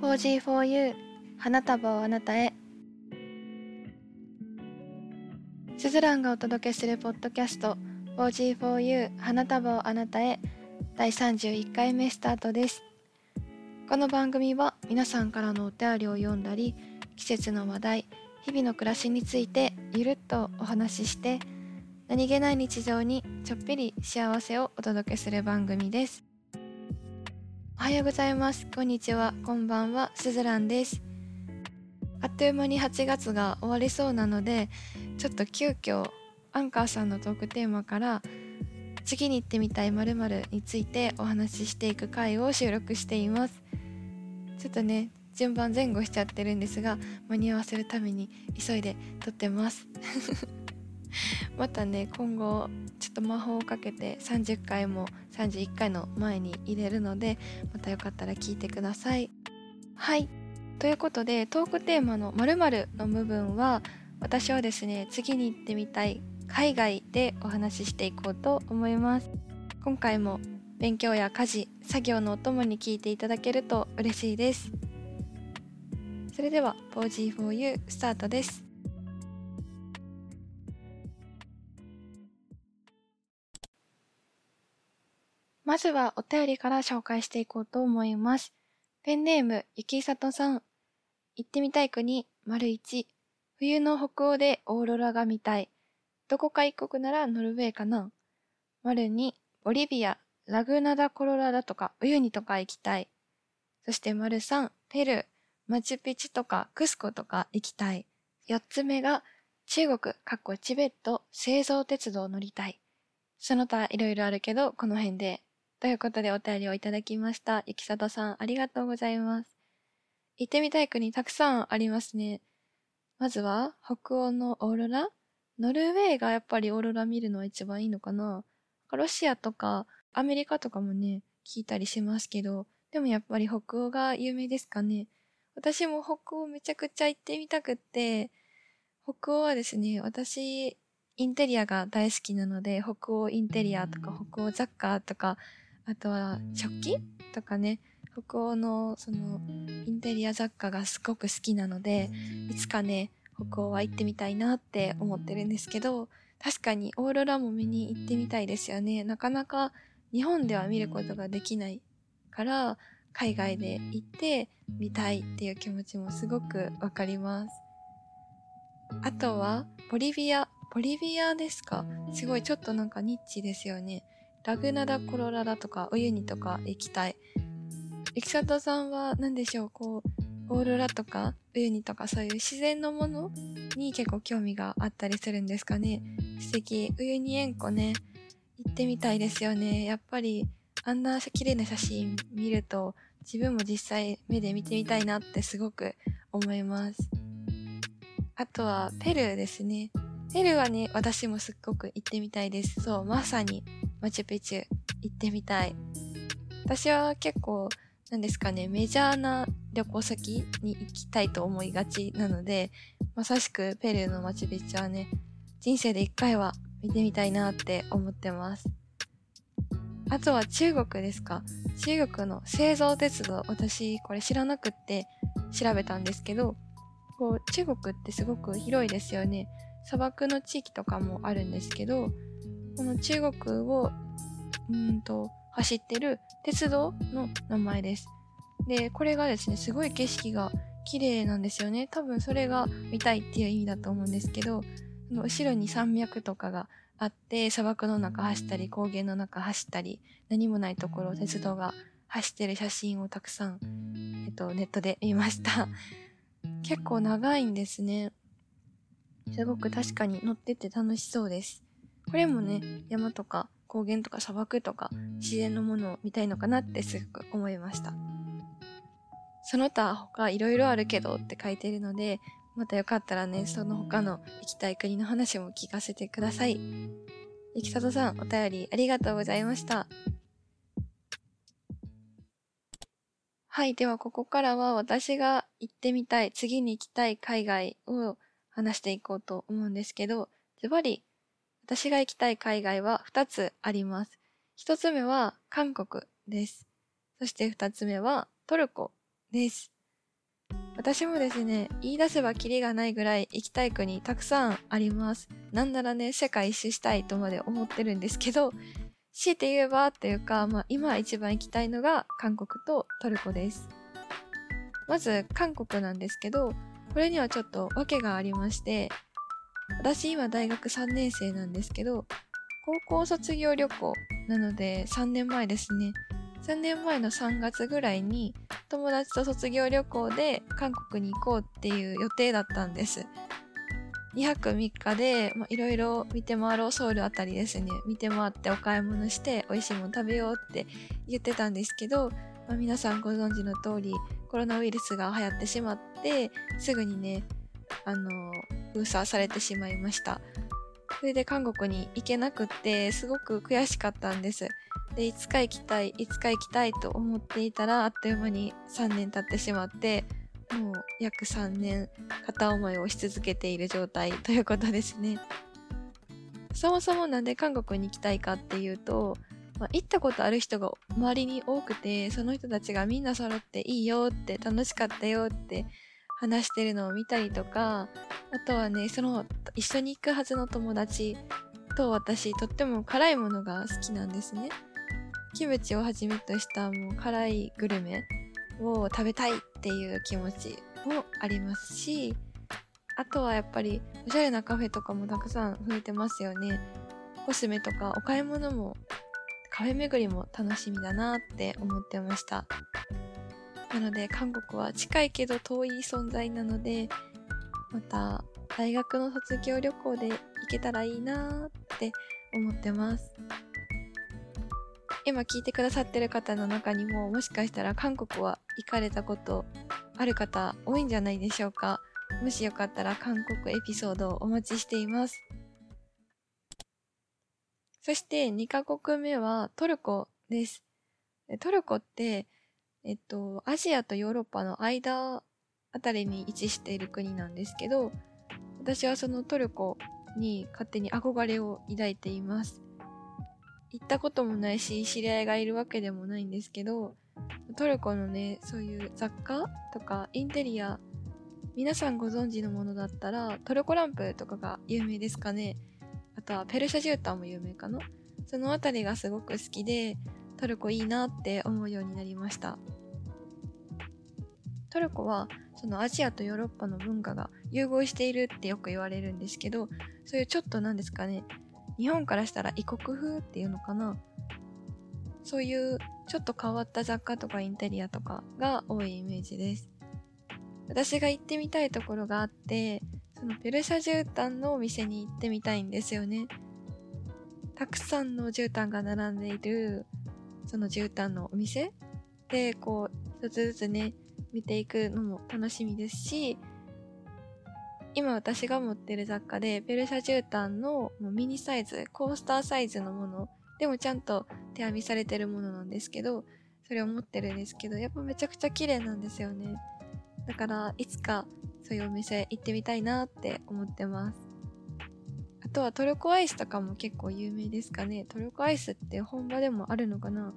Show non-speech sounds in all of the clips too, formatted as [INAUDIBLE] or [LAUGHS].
4G4U 花束をあなたへ。スズランがお届けするポッドキャスト 4G4U 花束をあなたへ。第31回目スタートです。この番組は皆さんからのお便りを読んだり季節の話題日々の暮らしについてゆるっとお話しして何気ない日常にちょっぴり幸せをお届けする番組です。おはようございます。こんにちは。こんばんは。すずらんです。あっという間に8月が終わりそうなので、ちょっと急遽アンカーさんのトークテーマから次に行ってみたい〇〇についてお話ししていく回を収録しています。ちょっとね、順番前後しちゃってるんですが、間に合わせるために急いで撮ってます。[LAUGHS] またね今後ちょっと魔法をかけて30回も31回の前に入れるのでまたよかったら聞いてください。はい。ということでトークテーマの〇〇の部分は私はですね次に行ってみたい海外でお話ししていこうと思います。今回も勉強や家事作業のお供に聞いていただけると嬉しいです。それでは 4G4U スタートです。まずはお便りから紹介していこうと思います。ペンネーム、ゆきさとさん。行ってみたい国、丸一。冬の北欧でオーロラが見たい。どこか一国ならノルウェーかな。丸二、ボリビア、ラグナダ・コロラダとかウユニとか行きたい。そして丸三、ペルー、マチュピチュとかクスコとか行きたい。四つ目が中国、かっこチベット、製造鉄道乗りたい。その他いろいろあるけど、この辺でということでお便りをいただきました。ゆきさとさん、ありがとうございます。行ってみたい国たくさんありますね。まずは、北欧のオーロラ？ノルウェーがやっぱりオーロラ見るのは一番いいのかな？ロシアとかアメリカとかもね、聞いたりしますけど、でもやっぱり北欧が有名ですかね？私も北欧めちゃくちゃ行ってみたくって、北欧はですね、私、インテリアが大好きなので、北欧インテリアとか北欧雑貨とかあとは食器とかね、北欧のそのインテリア雑貨がすごく好きなので、いつかね、北欧は行ってみたいなって思ってるんですけど、確かにオーロラも見に行ってみたいですよね。なかなか日本では見ることができないから、海外で行ってみたいっていう気持ちもすごくわかります。あとは、ボリビア。ボリビアですか？すごいちょっとなんかニッチですよね。ラグナダ・コロラダとか、ウユニとか行きたい。エキサトさんは何でしょう、こう、オーロラとか、ウユニとかそういう自然のものに結構興味があったりするんですかね？素敵。ウユニ塩湖ね、行ってみたいですよね。やっぱり、あんな綺麗な写真見ると、自分も実際目で見てみたいなってすごく思います。あとは、ペルーですね。ペルーはね、私もすっごく行ってみたいです。そう、まさにマチュピチュ行ってみたい。私は結構、なんですかね、メジャーな旅行先に行きたいと思いがちなので、まさしくペルーのマチュピチュはね、人生で一回は見てみたいなって思ってます。あとは中国ですか。中国の製造鉄道、私これ知らなくって調べたんですけど、こう中国ってすごく広いですよね。砂漠の地域とかもあるんですけど、この中国を、うんと、走ってる鉄道の名前です。で、これがですね、すごい景色が綺麗なんですよね。多分それが見たいっていう意味だと思うんですけど、後ろに山脈とかがあって、砂漠の中走ったり、高原の中走ったり、何もないところを鉄道が走ってる写真をたくさん、えっと、ネットで見ました。結構長いんですね。すごく確かに乗ってて楽しそうです。これもね、山とか高原とか砂漠とか自然のものを見たいのかなってすごく思いました。その他他いろいろあるけどって書いてるので、またよかったらね、その他の行きたい国の話も聞かせてください。ゆきさとさん、お便りありがとうございました。はい。では、ここからは私が行ってみたい、次に行きたい海外を話していこうと思うんですけど、ズバリ私が行きたい海外は2つあります。1つ目は韓国です。そして2つ目はトルコです。私もですね、言い出せばキリがないぐらい行きたい国たくさんあります。なんならね、世界一周したいとまで思ってるんですけど、強いて言えばっていうか、まあ今一番行きたいのが韓国とトルコです。まず韓国なんですけど、これにはちょっと訳がありまして、私今大学3年生なんですけど、高校卒業旅行なので3年前ですね。3年前の3月ぐらいに友達と卒業旅行で韓国に行こうっていう予定だったんです。2泊3日でいろいろ見て回ろうソウルあたりですね見て回ってお買い物して美味しいもの食べようって言ってたんですけど、まあ、皆さんご存知の通りコロナウイルスが流行ってしまってすぐにねあの封鎖されてしまいました。それで韓国に行けなくってすごく悔しかったんです。でいつか行きたいいつか行きたいと思っていたらあっという間に3年経ってしまってもう約3年片思いをし続けている状態 [LAUGHS] ということですね。そもそもなんで韓国に行きたいかっていうと、まあ、行ったことある人が周りに多くてその人たちがみんな揃っていいよって楽しかったよって話してるのを見たりとかあとはねその一緒に行くはずの友達と私とっても辛いものが好きなんですね。キムチをはじめとしたもう辛いグルメを食べたいっていう気持ちもありますしあとはやっぱりおしゃれなカフェとかもたくさん増えてますよね。コスメとかお買い物もカフェ巡りも楽しみだなって思ってました。なので韓国は近いけど遠い存在なのでまた大学の卒業旅行で行けたらいいなって思ってます。今聞いてくださってる方の中にももしかしたら韓国は行かれたことある方多いんじゃないでしょうか。もしよかったら韓国エピソードをお待ちしています。そして2カ国目はトルコです。トルコってえっとアジアとヨーロッパの間あたりに位置している国なんですけど私はそのトルコに勝手に憧れを抱いています。行ったこともないし知り合いがいるわけでもないんですけどトルコのねそういう雑貨とかインテリア皆さんご存知のものだったらトルコランプとかが有名ですかね。あとはペルシャ絨毯も有名かな。その辺りがすごく好きでトルコいいなって思うようになりました。トルコはそのアジアとヨーロッパの文化が融合しているってよく言われるんですけどそういうちょっとなんですかね日本からしたら異国風っていうのかな。そういうちょっと変わった雑貨とかインテリアとかが多いイメージです。私が行ってみたいところがあってそのペルシャ絨毯のお店に行ってみたいんですよね。たくさんの絨毯が並んでいるその絨毯のお店？でこう一つずつね見ていくのも楽しみですし今私が持ってる雑貨でペルシャ絨毯のミニサイズコースターサイズのものでもちゃんと手編みされてるものなんですけどそれを持ってるんですけどやっぱめちゃくちゃ綺麗なんですよね。だからいつかそういうお店行ってみたいなって思ってます。とはトルコアイスとかも結構有名ですかね。トルコアイスって本場でもあるのかな。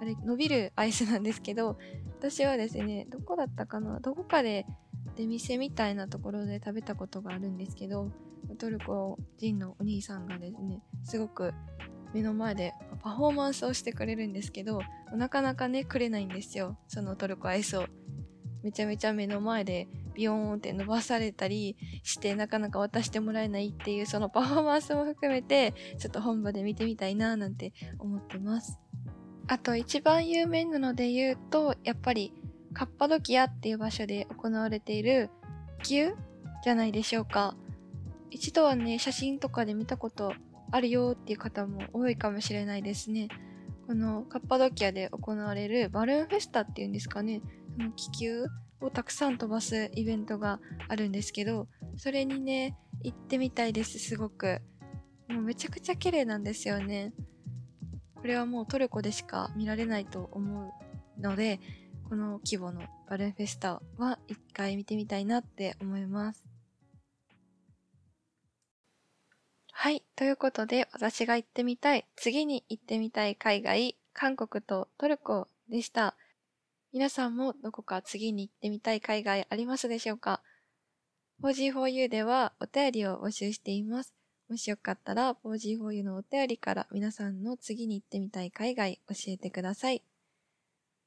あれ伸びるアイスなんですけど私はですねどこだったかな。どこかで出店みたいなところで食べたことがあるんですけどトルコ人のお兄さんがですねすごく目の前でパフォーマンスをしてくれるんですけどなかなかねくれないんですよ。そのトルコアイスを。めちゃめちゃ目の前でビヨーンって伸ばされたりしてなかなか渡してもらえないっていうそのパフォーマンスも含めてちょっと本場で見てみたいななんて思ってますあと一番有名なので言うとやっぱりカッパドキアっていう場所で行われている気球じゃないでしょうか。一度はね、写真とかで見たことあるよっていう方も多いかもしれないですね。このカッパドキアで行われるバルーンフェスタっていうんですかね。その気球をたくさん飛ばすイベントがあるんですけど、それにね、行ってみたいです、すごく。もうめちゃくちゃ綺麗なんですよね。これはもうトルコでしか見られないと思うので、この規模のバルーンフェスタは一回見てみたいなって思います。はい。ということで、私が行ってみたい、次に行ってみたい海外、韓国とトルコでした。皆さんもどこか次に行ってみたい海外ありますでしょうか ?4G4U ではお便りを募集しています。もしよかったら 4G4U のお便りから皆さんの次に行ってみたい海外教えてください。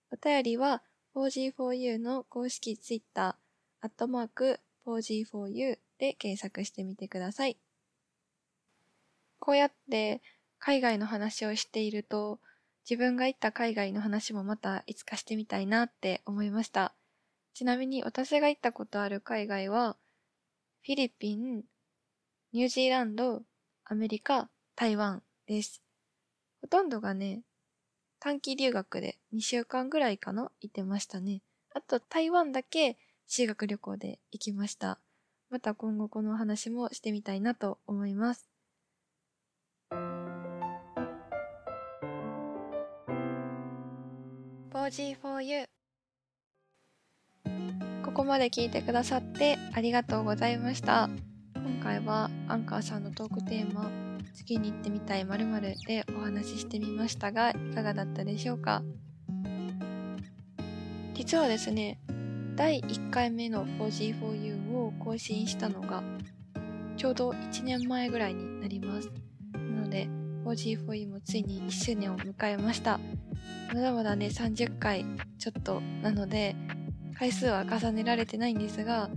お便りは 4G4U の公式 Twitter、アットマーク 4G4U で検索してみてください。こうやって海外の話をしていると、自分が行った海外の話もまたいつかしてみたいなって思いました。ちなみに私が行ったことある海外は、フィリピン、ニュージーランド、アメリカ、台湾です。ほとんどがね、短期留学で2週間ぐらいかな行ってましたね。あと台湾だけ修学旅行で行きました。また今後この話もしてみたいなと思います。4G4U ここまで聞いてくださってありがとうございました。今回はアンカーさんのトークテーマ次に行ってみたい〇〇でお話ししてみましたがいかがだったでしょうか？実はですね第1回目の 4G4U を更新したのがちょうど1年前ぐらいになります。なので 4G4U もついに1周年を迎えました。まだまだね30回ちょっとなので回数は重ねられてないんですが、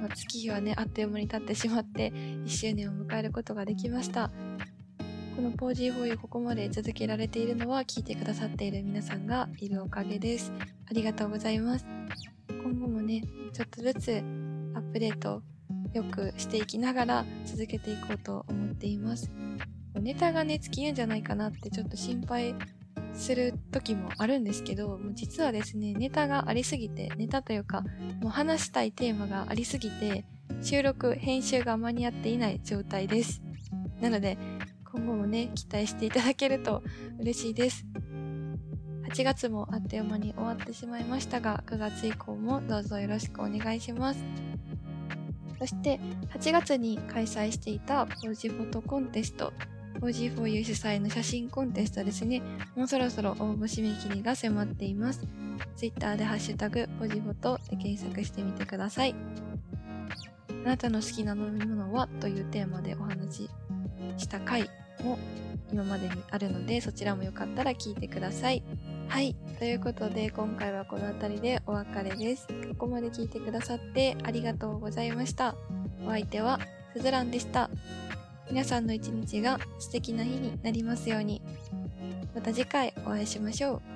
まあ、月日はねあっという間に経ってしまって1周年を迎えることができました。この 4G4U ここまで続けられているのは聞いてくださっている皆さんがいるおかげです。ありがとうございます。今後もねちょっとずつアップデートよくしていきながら続けていこうと思っています。ネタがね尽きるんじゃないかなってちょっと心配する時もあるんですけど、もう実はですね、ネタがありすぎて、ネタというか、もう話したいテーマがありすぎて、収録、編集が間に合っていない状態です。なので、今後もね、期待していただけると嬉しいです。8月もあっという間に終わってしまいましたが、9月以降もどうぞよろしくお願いします。そして、8月に開催していたポージフォトコンテスト 4G4U 主催の写真コンテストですね。もうそろそろ応募締め切りが迫っています。Twitter でハッシュタグ、ポジフォトで検索してみてください。あなたの好きな飲み物はというテーマでお話しした回も今までにあるので、そちらもよかったら聞いてください。はい。ということで、今回はこの辺りでお別れです。ここまで聞いてくださってありがとうございました。お相手は、すずらんでした。皆さんの一日が素敵な日になりますように。また次回お会いしましょう。